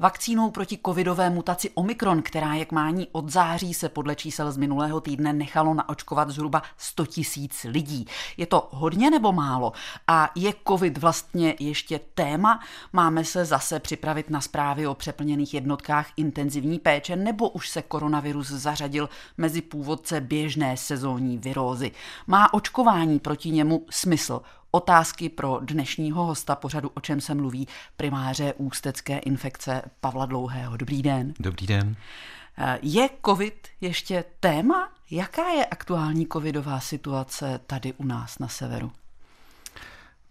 Vakcínou proti covidové mutaci Omikron, která je k mání od září, se podle čísel z minulého týdne nechalo naočkovat zhruba 100 tisíc lidí. Je to hodně nebo málo? A je covid vlastně ještě téma? Máme se zase připravit na zprávy o přeplněných jednotkách intenzivní péče, nebo už se koronavirus zařadil mezi původce běžné sezónní virózy? Má očkování proti němu smysl? Otázky pro dnešního hosta pořadu, o čem se mluví, primáře ústecké infekce Pavla Dlouhého. Dobrý den. Dobrý den. Eh, je COVID ještě téma? Jaká je aktuální covidová situace tady u nás na severu?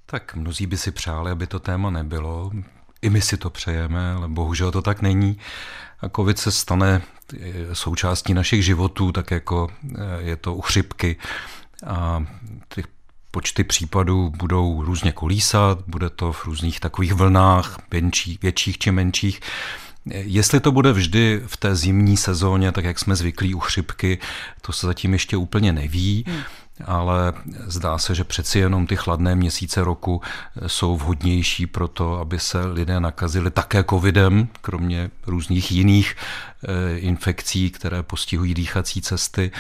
Tak mnozí by si přáli, aby to téma nebylo. I my si to přejeme, ale bohužel to tak není. A covid se stane eh, součástí našich životů, tak jako eh, je to u chřipky. A těch počty případů budou různě kolísat, bude to v různých takových vlnách, menší, větších či menších. Jestli to bude vždy v té zimní sezóně, tak jak jsme zvyklí u chřipky, to se zatím ještě úplně neví. Hmm ale zdá se, že přeci jenom ty chladné měsíce roku jsou vhodnější pro to, aby se lidé nakazili také covidem, kromě různých jiných eh, infekcí, které postihují dýchací cesty.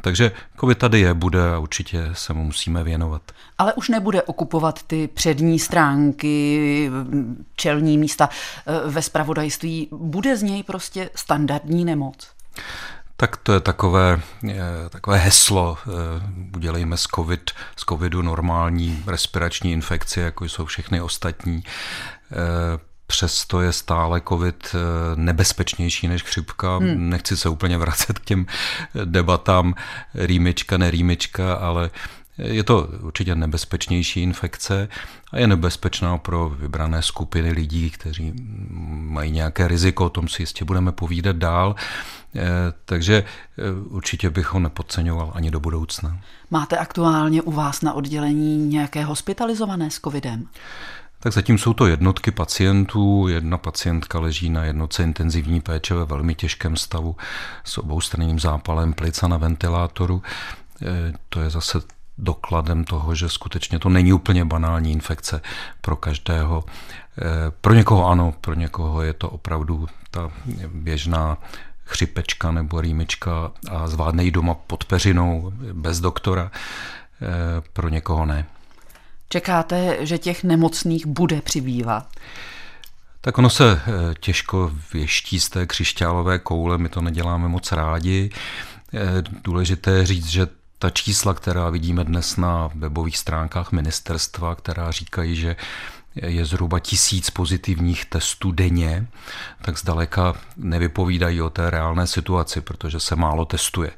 Takže covid tady je, bude a určitě se mu musíme věnovat. Ale už nebude okupovat ty přední stránky, čelní místa eh, ve spravodajství. Bude z něj prostě standardní nemoc. Tak to je takové, takové heslo, eh, udělejme z, COVID, z covidu normální respirační infekci, jako jsou všechny ostatní. Eh, přesto je stále covid eh, nebezpečnější než chřipka. Hmm. Nechci se úplně vracet k těm debatám rýmička, nerýmička, ale je to určitě nebezpečnější infekce a je nebezpečná pro vybrané skupiny lidí, kteří mají nějaké riziko, o tom si jistě budeme povídat dál. Eh, takže eh, určitě bych ho nepodceňoval ani do budoucna. Máte aktuálně u vás na oddělení nějaké hospitalizované s covidem? Tak zatím jsou to jednotky pacientů. Jedna pacientka leží na jednotce intenzivní péče ve velmi těžkém stavu s oboustranným zápalem plica na ventilátoru. Eh, to je zase dokladem toho, že skutečně to není úplně banální infekce pro každého. Pro někoho ano, pro někoho je to opravdu ta běžná chřipečka nebo rýmička a zvládne ji doma pod peřinou bez doktora. Eh, pro někoho ne. Čekáte, že těch nemocných bude přibývat? Tak ono se eh, těžko věští z té křišťálové koule, my to neděláme moc rádi. Eh, důležité je říct, že ta čísla, která vidíme dnes na webových stránkách ministerstva, která říkají, že je zhruba tisíc pozitivních testů denně, tak zdaleka nevypovídají o té reálné situaci, protože se málo testuje.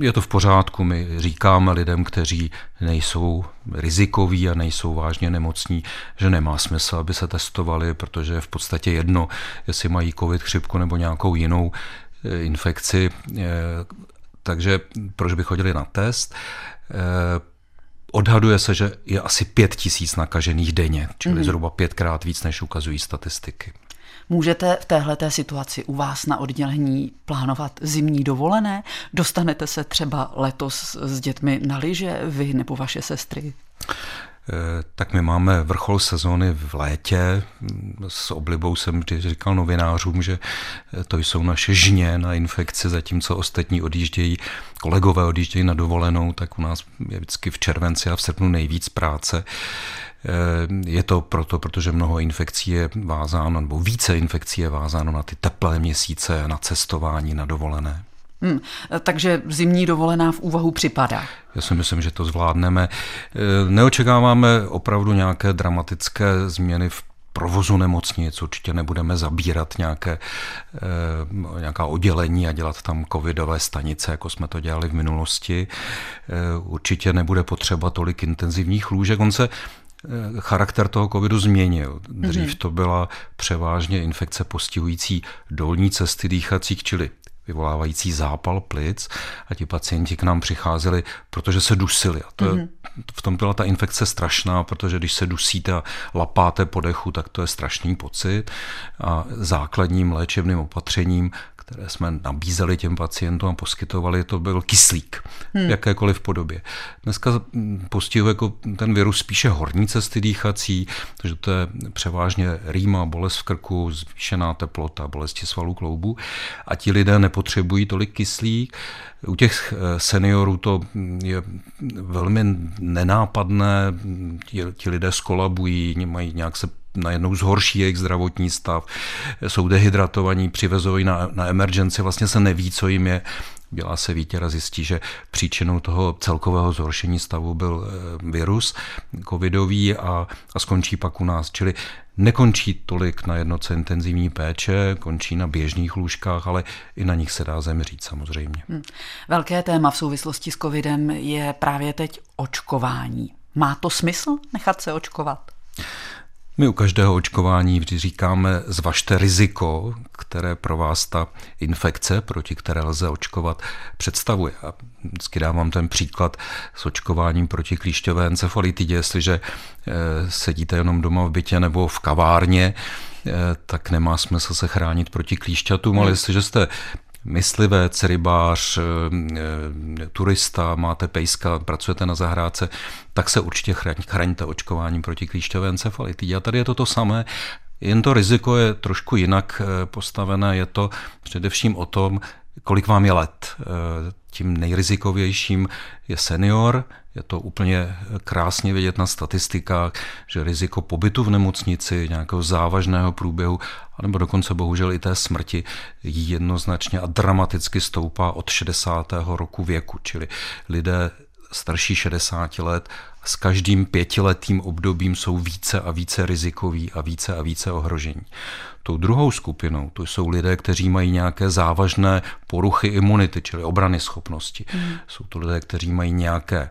Je to v pořádku, my říkáme lidem, kteří nejsou rizikoví a nejsou vážně nemocní, že nemá smysl, aby se testovali, protože je v podstatě jedno, jestli mají covid, chřipku nebo nějakou jinou eh, infekci. Takže proč by chodili na test? Eh, Odhaduje se, že je asi pět tisíc nakažených denně, čili mm-hmm. zhruba pětkrát víc, než ukazují statistiky. Můžete v téhle situaci u vás na oddělení plánovat zimní dovolené? Dostanete se třeba letos s dětmi na lyže, vy nebo vaše sestry? Eh, tak my máme vrchol sezóny v létě. S oblibou jsem vždy říkal novinářům, že eh, to jsou naše žně na infekci, zatímco ostatní odjíždějí, kolegové odjíždějí na dovolenou, tak u nás je vždycky v červenci a v srpnu nejvíc práce. Eh, je to proto, protože mnoho infekcí je vázáno, nebo více infekcí je vázáno na ty teplé měsíce, na cestování, na dovolené. Hmm, takže zimní dovolená v úvahu připadá. Já si myslím, že to zvládneme. E, neočekáváme opravdu nějaké dramatické změny v provozu nemocnic, určitě nebudeme zabírat nějaké, e, nějaká oddělení a dělat tam covidové stanice, jako jsme to dělali v minulosti. E, určitě nebude potřeba tolik intenzivních lůžek. On se charakter toho covidu změnil. Dřív mhm. to byla převážně infekce postihující dolní cesty dýchacích, čili vyvolávající zápal plic a ti pacienti k nám přicházeli, protože se dusili. A to je, mm-hmm. v tom byla ta infekce strašná, protože když se dusíte a lapáte po dechu, tak to je strašný pocit. A základním léčebným opatřením, které jsme nabízeli těm pacientům a poskytovali, to byl kyslík hmm. v jakékoliv podobě. Dneska postihuje jako ten virus spíše horní cesty dýchací, takže to je převážně rýma, bolest v krku, zvýšená teplota, bolesti svalů kloubu a ti lidé nepotřebují tolik kyslík. U těch eh, seniorů to je velmi nenápadné, ti, ti lidé skolabují, mají nějak se najednou zhorší jejich zdravotní stav, jsou dehydratovaní, přivezují na, na emergenci, vlastně se neví, co jim je. Dělá se výtěr a zjistí, že příčinou toho celkového zhoršení stavu byl eh, virus covidový a, a skončí pak u nás. Čili nekončí tolik na jednoce intenzivní péče, končí na běžných lůžkách, ale i na nich se dá zemřít samozřejmě. Hmm. Velké téma v souvislosti s covidem je právě teď očkování. Má to smysl nechat se očkovat? My u každého očkování vždy říkáme, zvažte riziko, které pro vás ta infekce, proti které lze očkovat, představuje. A vždycky dávám ten příklad s očkováním proti klíšťové encefalitidě. Jestliže eh, sedíte jenom doma v bytě nebo v kavárně, eh, tak nemá smysl se chránit proti klíšťatům, ale hmm. jestliže jste myslivec, rybář, eh, turista, máte pejska, pracujete na zahrádce, tak se určitě chraňte očkováním proti klíšťové encefalitidě. A tady je to to samé, jen to riziko je trošku jinak eh, postavené. Je to především o tom, kolik vám je let. Tím nejrizikovějším je senior, je to úplně krásně vidět na statistikách, že riziko pobytu v nemocnici, nějakého závažného průběhu, anebo dokonce bohužel i té smrti, jednoznačně a dramaticky stoupá od 60. roku věku. Čili lidé starší 60 let s každým pětiletým obdobím jsou více a více rizikoví a více a více ohrožení. Tou druhou skupinou to jsou lidé, kteří mají nějaké závažné poruchy imunity, čili obrany schopnosti. Mm. Jsou to lidé, kteří mají nějaké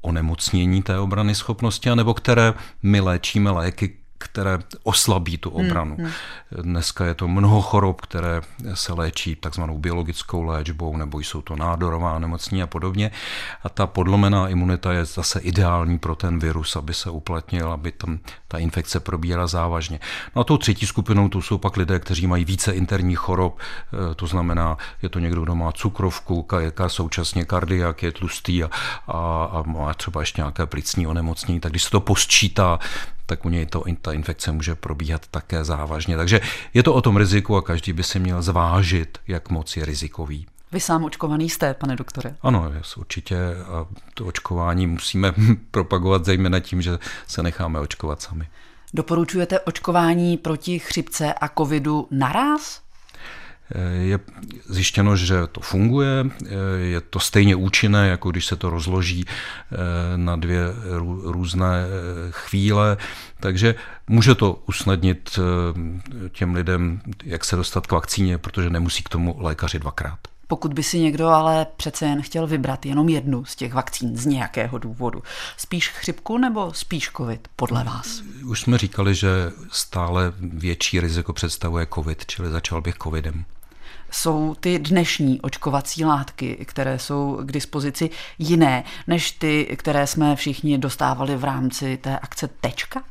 onemocnění té obrany schopnosti, anebo které my léčíme léky, které oslabí tu hmm, obranu. Hmm, hmm. Dneska je to mnoho chorob, které se léčí takzvanou biologickou léčbou, nebo jsou to nádorová nemocní a podobně. A ta podlomená imunita je zase ideální pro ten virus, aby se uplatnil, aby tam ta infekce probíhala závažně. No a tou třetí skupinou to jsou pak lidé, kteří mají více interních chorob, e, to znamená, je to někdo, kdo má cukrovku, jaká současně kardiak, je tlustý a, a, a má třeba ještě nějaké plicní onemocnění, tak když se to posčítá, tak u něj to, ta infekce může probíhat také závažně. Takže je to o tom riziku a každý by si měl zvážit, jak moc je rizikový. Vy sám očkovaný jste, pane doktore? Ano, určitě. A to očkování musíme propagovat zejména tím, že se necháme očkovat sami. Doporučujete očkování proti chřipce a covidu naraz? Je zjištěno, že to funguje, je to stejně účinné, jako když se to rozloží eh, na dvě různé eh, chvíle, takže může to usnadnit eh, těm lidem, jak se dostat k vakcíně, protože nemusí k tomu lékaři dvakrát. Pokud by si někdo ale přece jen chtěl vybrat jenom jednu z těch vakcín z nějakého důvodu, spíš chřipku nebo spíš covid, podle vás? Už jsme říkali, že stále větší riziko představuje covid, čili začal bych covidem jsou ty dnešní očkovací látky, které jsou k dispozici jiné než ty, které jsme všichni dostávali v rámci té akce Tečka?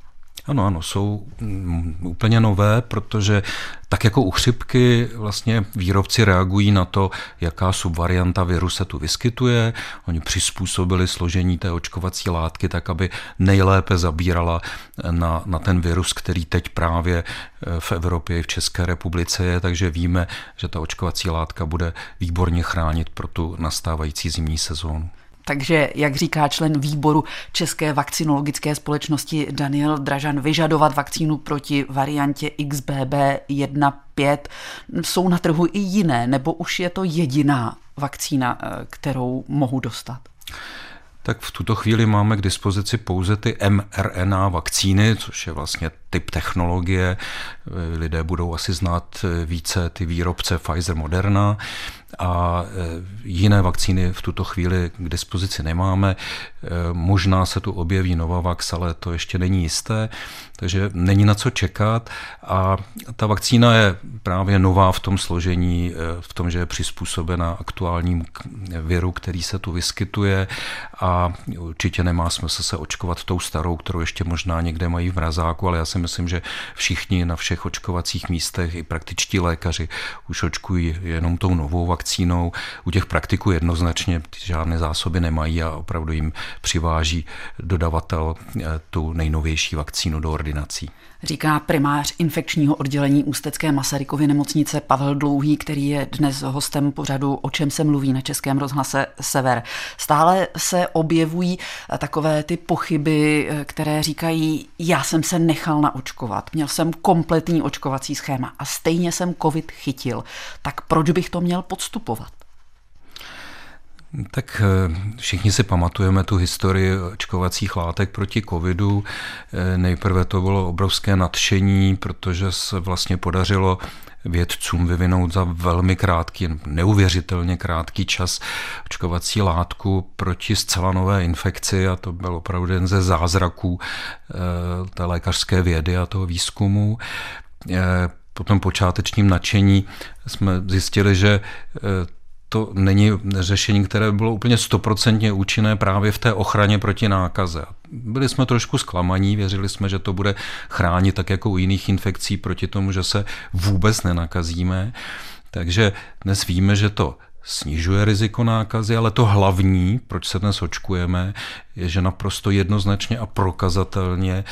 Ano, ano, jsou mm, úplně nové, protože tak jako u chřipky vlastně výrobci reagují na to, jaká subvarianta viru se tu vyskytuje. Oni přizpůsobili složení té očkovací látky tak, aby nejlépe zabírala na, na ten virus, který teď právě eh, v Evropě i v České republice je, takže víme, že ta očkovací látka bude výborně chránit pro tu nastávající zimní sezónu. Takže, jak říká člen výboru České vakcinologické společnosti Daniel Dražan, vyžadovat vakcínu proti variantě XBB1.5 jsou na trhu i jiné, nebo už je to jediná vakcína, eh, kterou mohu dostat? tak v tuto chvíli máme k dispozici pouze ty mRNA vakcíny, což je vlastně typ technologie. Lidé budou asi znát více ty výrobce Pfizer Moderna a e, jiné vakcíny v tuto chvíli k dispozici nemáme. E, možná se tu objeví Novavax, ale to ještě není jisté, takže není na co čekat a ta vakcína je právě nová v tom složení, e, v tom, že je přizpůsobena aktuálním viru, který se tu vyskytuje a určitě nemá smysl se očkovat tou starou, kterou ještě možná někde mají v mrazáku, ale já jsem myslím, že všichni na všech očkovacích místech, i praktičtí lékaři, už očkují jenom tou novou vakcínou. U těch praktiků jednoznačně žádné zásoby nemají a opravdu jim přiváží dodavatel eh, tu nejnovější vakcínu do ordinací. Říká primář infekčního oddělení Ústecké Masarykovy nemocnice Pavel Dlouhý, který je dnes hostem pořadu O čem se mluví na Českém rozhlase Sever. Stále se objevují takové ty pochyby, které říkají, já jsem se nechal naočkovat, měl jsem kompletní očkovací schéma a stejně jsem covid chytil. Tak proč bych to měl podstupovat? Tak eh, všichni si pamatujeme tu historii očkovacích látek proti covidu. Eh, nejprve to bylo obrovské nadšení, protože se vlastně podařilo vědcům vyvinout za velmi krátký, neuvěřitelně krátký čas očkovací látku proti zcela nové infekci a to byl opravdu jeden ze zázraků eh, té lékařské vědy a toho výzkumu. Po tom počátečním nadšení jsme zjistili, že to není řešení, které by bylo úplně stoprocentně účinné právě v té ochraně proti nákaze. Byli jsme trošku zklamaní, věřili jsme, že to bude chránit tak jako u jiných infekcí proti tomu, že se vůbec nenakazíme. Takže dnes víme, že to snižuje riziko nákazy, ale to hlavní, proč se dnes očkujeme, je, že naprosto jednoznačně a prokazatelně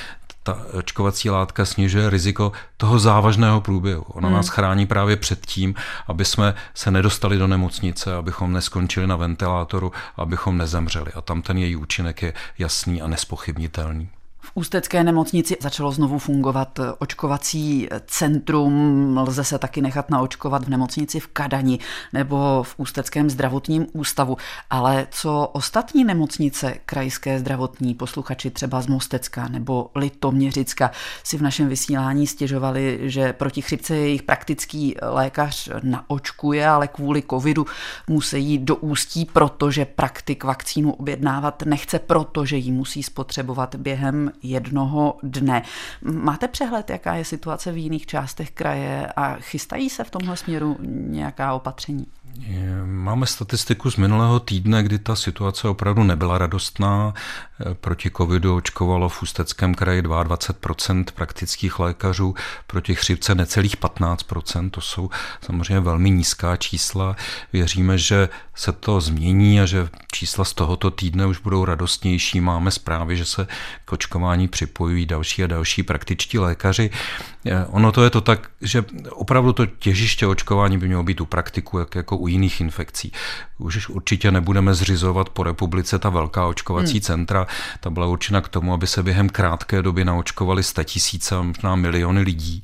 ta očkovací látka snižuje riziko toho závažného průběhu. Ona hmm. nás chrání právě před tím, aby jsme se nedostali do nemocnice, abychom neskončili na ventilátoru, abychom nezemřeli. A tam ten její účinek je jasný a nespochybnitelný. V Ústecké nemocnici začalo znovu fungovat očkovací centrum. Lze se taky nechat naočkovat v nemocnici v Kadani nebo v Ústeckém zdravotním ústavu. Ale co ostatní nemocnice, krajské zdravotní posluchači třeba z Mostecka nebo Litoměřicka si v našem vysílání stěžovali, že proti chřipce jejich praktický lékař naočkuje, ale kvůli covidu musí jít do ústí, protože praktik vakcínu objednávat nechce, protože ji musí spotřebovat během jednoho dne. Máte přehled, jaká je situace v jiných částech kraje a chystají se v tomhle směru nějaká opatření? Máme statistiku z minulého týdne, kdy ta situace opravdu nebyla radostná. Proti covidu očkovalo v Ústeckém kraji 22% praktických lékařů, proti chřipce necelých 15%. To jsou samozřejmě velmi nízká čísla. Věříme, že se to změní a že čísla z tohoto týdne už budou radostnější. Máme zprávy, že se k očkování připojují další a další praktičtí lékaři. Ono to je to tak, že opravdu to těžiště očkování by mělo být u praktiku, jak jako u jiných infekcí. Už určitě nebudeme zřizovat po republice ta velká očkovací hmm. centra. Ta byla určena k tomu, aby se během krátké doby naočkovali tisíce možná miliony lidí.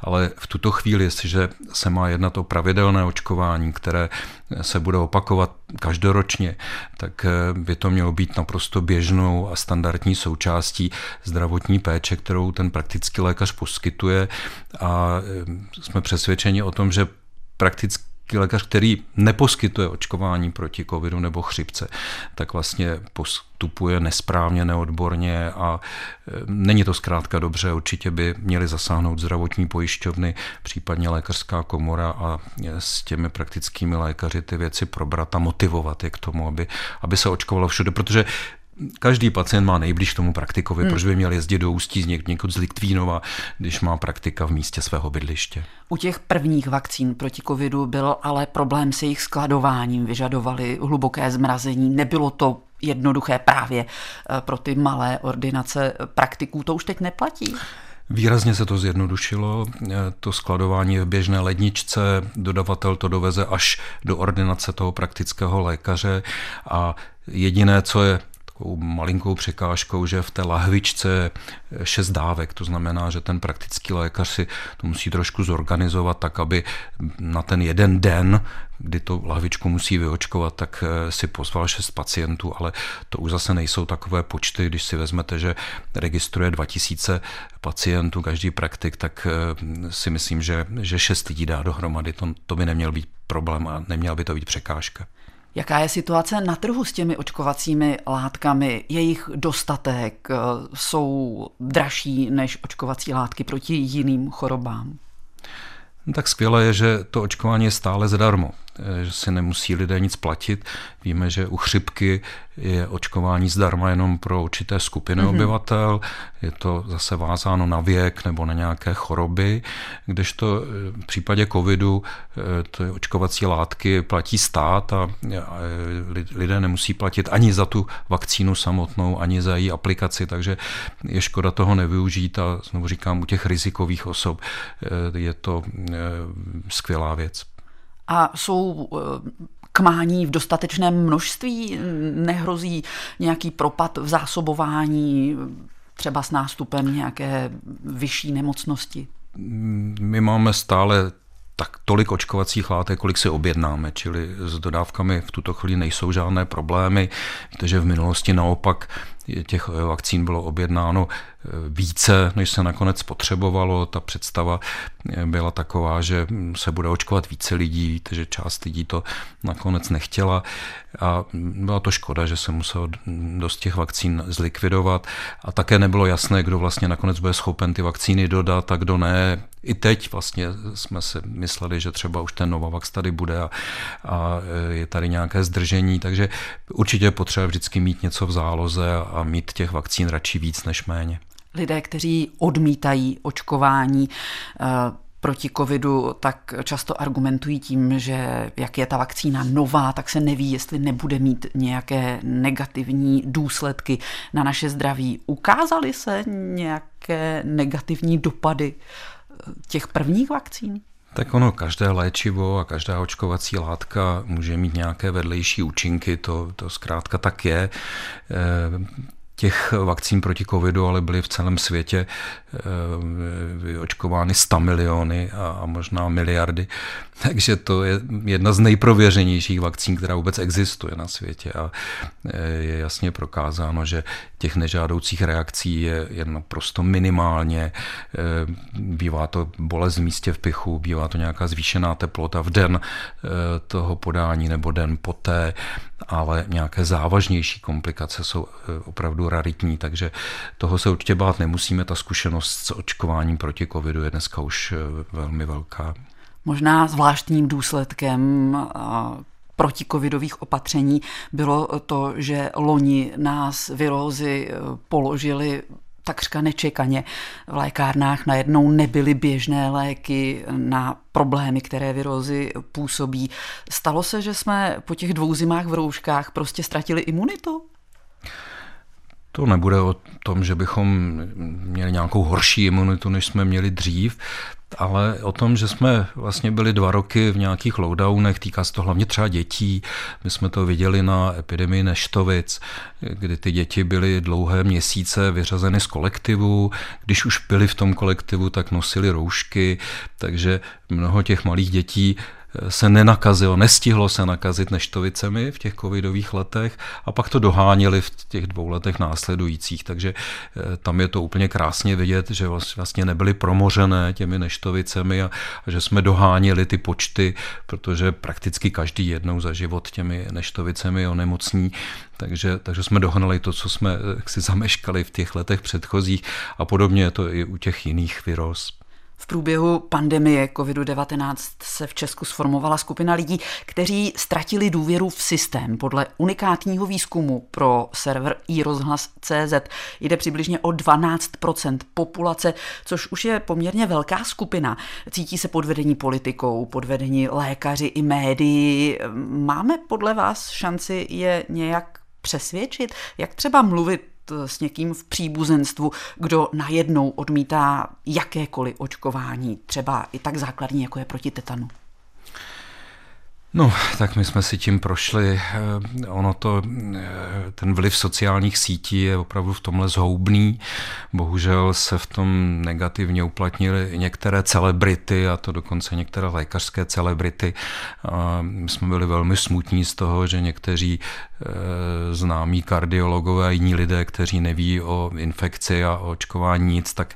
Ale v tuto chvíli, jestliže se má jednat o pravidelné očkování, které se bude opakovat každoročně, tak by to mělo být naprosto běžnou a standardní součástí zdravotní péče, kterou ten praktický lékař poskytuje. A jsme přesvědčeni o tom, že prakticky lékař, který neposkytuje očkování proti covidu nebo chřipce, tak vlastně postupuje nesprávně, neodborně a e, není to zkrátka dobře. Určitě by měly zasáhnout zdravotní pojišťovny, případně lékařská komora a e, s těmi praktickými lékaři ty věci probrat a motivovat je k tomu, aby, aby se očkovalo všude, protože Každý pacient má nejblíž tomu praktikovi, hmm. proč by měl jezdit do Ústí z něk- někud z Litvínova, když má praktika v místě svého bydliště. U těch prvních vakcín proti covidu byl ale problém s jejich skladováním, vyžadovali hluboké zmrazení, nebylo to jednoduché právě eh, pro ty malé ordinace praktiků, to už teď neplatí? Výrazně se to zjednodušilo. Eh, to skladování v běžné ledničce, dodavatel to doveze až do ordinace toho praktického lékaře a jediné, co je takovou malinkou překážkou, že v té lahvičce je šest dávek, to znamená, že ten praktický lékař si to musí trošku zorganizovat tak, aby na ten jeden den, kdy to lahvičku musí vyočkovat, tak eh, si pozval šest pacientů, ale to už zase nejsou takové počty, když si vezmete, že registruje 2000 pacientů každý praktik, tak eh, si myslím, že, že šest lidí dá dohromady, to, to by neměl být problém a neměla by to být překážka. Jaká je situace na trhu s těmi očkovacími látkami? Jejich dostatek eh, jsou dražší než očkovací látky proti jiným chorobám? Tak skvělé je, že to očkování je stále zadarmo. Že si nemusí lidé nic platit. Víme, že u chřipky je očkování zdarma jenom pro určité skupiny mm-hmm. obyvatel, je to zase vázáno na věk nebo na nějaké choroby, kdežto v případě covidu ty očkovací látky platí stát a lidé nemusí platit ani za tu vakcínu samotnou, ani za její aplikaci, takže je škoda toho nevyužít a znovu říkám, u těch rizikových osob je to skvělá věc. A jsou eh, kmání v dostatečném množství? Nehrozí nějaký propad v zásobování třeba s nástupem nějaké vyšší nemocnosti? My máme stále tak tolik očkovacích látek, kolik si objednáme, čili s dodávkami v tuto chvíli nejsou žádné problémy, protože v minulosti naopak těch vakcín bylo objednáno eh, více, než se nakonec potřebovalo. Ta představa eh, byla taková, že se bude očkovat více lidí, víte, že část lidí to nakonec nechtěla a byla to škoda, že se muselo dost těch vakcín zlikvidovat a také nebylo jasné, kdo vlastně nakonec bude schopen ty vakcíny dodat a kdo ne. I teď vlastně jsme si mysleli, že třeba už ten Novavax tady bude a, a je tady nějaké zdržení, takže určitě je potřeba vždycky mít něco v záloze a, mít těch vakcín radši víc než méně. Lidé, kteří odmítají očkování, eh, proti covidu, tak často argumentují tím, že jak je ta vakcína nová, tak se neví, jestli nebude mít nějaké negativní důsledky na naše zdraví. Ukázaly se nějaké negativní dopady těch prvních vakcín? Tak ono, každé léčivo a každá očkovací látka může mít nějaké vedlejší účinky, to, to zkrátka tak je. Eh, těch vakcín proti covidu, ale byly v celém světě eh, očkovány 100 miliony a možná miliardy. Takže to je jedna z nejprověřenějších vakcín, která vůbec existuje na světě a eh, je jasně prokázáno, že těch nežádoucích reakcí je, je naprosto minimálně. Eh, bývá to bolest v místě v pichu, bývá to nějaká zvýšená teplota v den toho podání nebo den poté, ale nějaké závažnější komplikace jsou opravdu raritní, takže toho se určitě bát nemusíme. Ta zkušenost s očkováním proti covidu je dneska už velmi velká. Možná zvláštním důsledkem protikovidových opatření bylo to, že loni nás virózy eh, položili takřka nečekaně. V lékárnách najednou nebyly běžné léky na problémy, které virózy působí. Stalo se, že jsme po těch dvou zimách v rouškách prostě ztratili imunitu? To nebude o tom, že bychom měli nějakou horší imunitu, než jsme měli dřív, ale o tom, že jsme vlastně byli dva roky v nějakých lockdownech, týká se to hlavně třeba dětí. My jsme to viděli na epidemii neštovic, kdy ty děti byly dlouhé měsíce vyřazeny z kolektivu. Když už byli v tom kolektivu, tak nosili roušky, takže mnoho těch malých dětí se nenakazilo, nestihlo se nakazit neštovicemi v těch covidových letech a pak to doháněli v těch dvou letech následujících, takže eh, tam je to úplně krásně vidět, že vlastně nebyly promořené těmi neštovicemi a, a že jsme doháněli ty počty, protože prakticky každý jednou za život těmi neštovicemi onemocní, takže, takže jsme dohnali to, co jsme eh, si zameškali v těch letech předchozích a podobně je to i u těch jiných viroz. V průběhu pandemie COVID-19 se v Česku sformovala skupina lidí, kteří ztratili důvěru v systém. Podle unikátního výzkumu pro server iRozhlas.cz jde přibližně o 12% populace, což už je poměrně velká skupina. Cítí se podvedení politikou, podvedení lékaři i médií. Máme podle vás šanci je nějak přesvědčit? Jak třeba mluvit s někým v příbuzenstvu, kdo najednou odmítá jakékoliv očkování, třeba i tak základní, jako je proti tetanu? No, tak my jsme si tím prošli. Eh, ono to, eh, ten vliv sociálních sítí je opravdu v tomhle zhoubný. Bohužel se v tom negativně uplatnily některé celebrity, a to dokonce některé lékařské celebrity. A my jsme byli velmi smutní z toho, že někteří eh, známí kardiologové a jiní lidé, kteří neví o infekci a o očkování nic, tak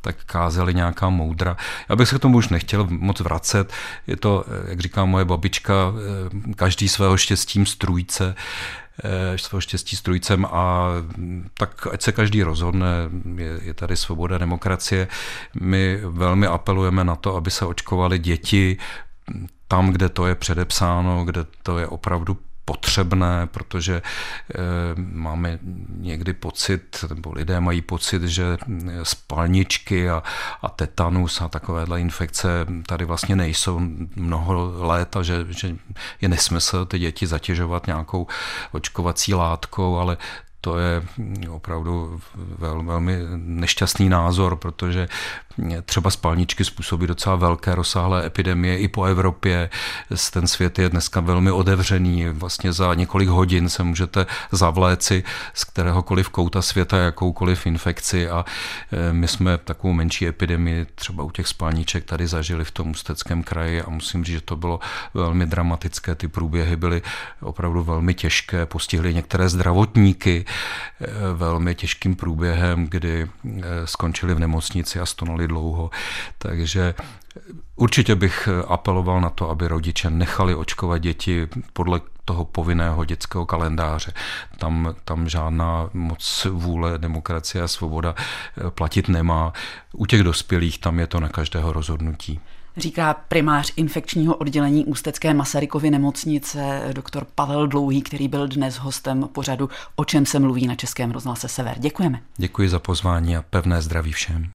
tak kázeli nějaká moudra. Já bych se k tomu už nechtěl moc vracet. Je to, jak říká moje babička, eh, každý svého štěstím strůjce eh, svého štěstí strujcem a tak ať se každý rozhodne, je, je tady svoboda demokracie. My velmi apelujeme na to, aby se očkovali děti, tam, kde to je předepsáno, kde to je opravdu potřebné, protože e, máme někdy pocit, nebo lidé mají pocit, že spalničky a, a tetanus a takovéhle infekce tady vlastně nejsou mnoho let a že, že je nesmysl ty děti zatěžovat nějakou očkovací látkou, ale to je opravdu vel, velmi nešťastný názor, protože třeba spalničky způsobí docela velké rozsáhlé epidemie i po Evropě. Ten svět je dneska velmi otevřený. Vlastně za několik hodin se můžete zavléci z kteréhokoliv kouta světa jakoukoliv infekci a e, my jsme takovou menší epidemii třeba u těch spalniček tady zažili v tom Ústeckém kraji a musím říct, že to bylo velmi dramatické. Ty průběhy byly opravdu velmi těžké, postihly některé zdravotníky velmi těžkým průběhem, kdy e, skončili v nemocnici a stonali dlouho. Takže určitě bych apeloval na to, aby rodiče nechali očkovat děti podle toho povinného dětského kalendáře. Tam, tam žádná moc vůle, demokracie a svoboda platit nemá. U těch dospělých tam je to na každého rozhodnutí říká primář infekčního oddělení Ústecké Masarykovy nemocnice doktor Pavel Dlouhý, který byl dnes hostem pořadu O čem se mluví na Českém rozhlase Sever. Děkujeme. Děkuji za pozvání a pevné zdraví všem.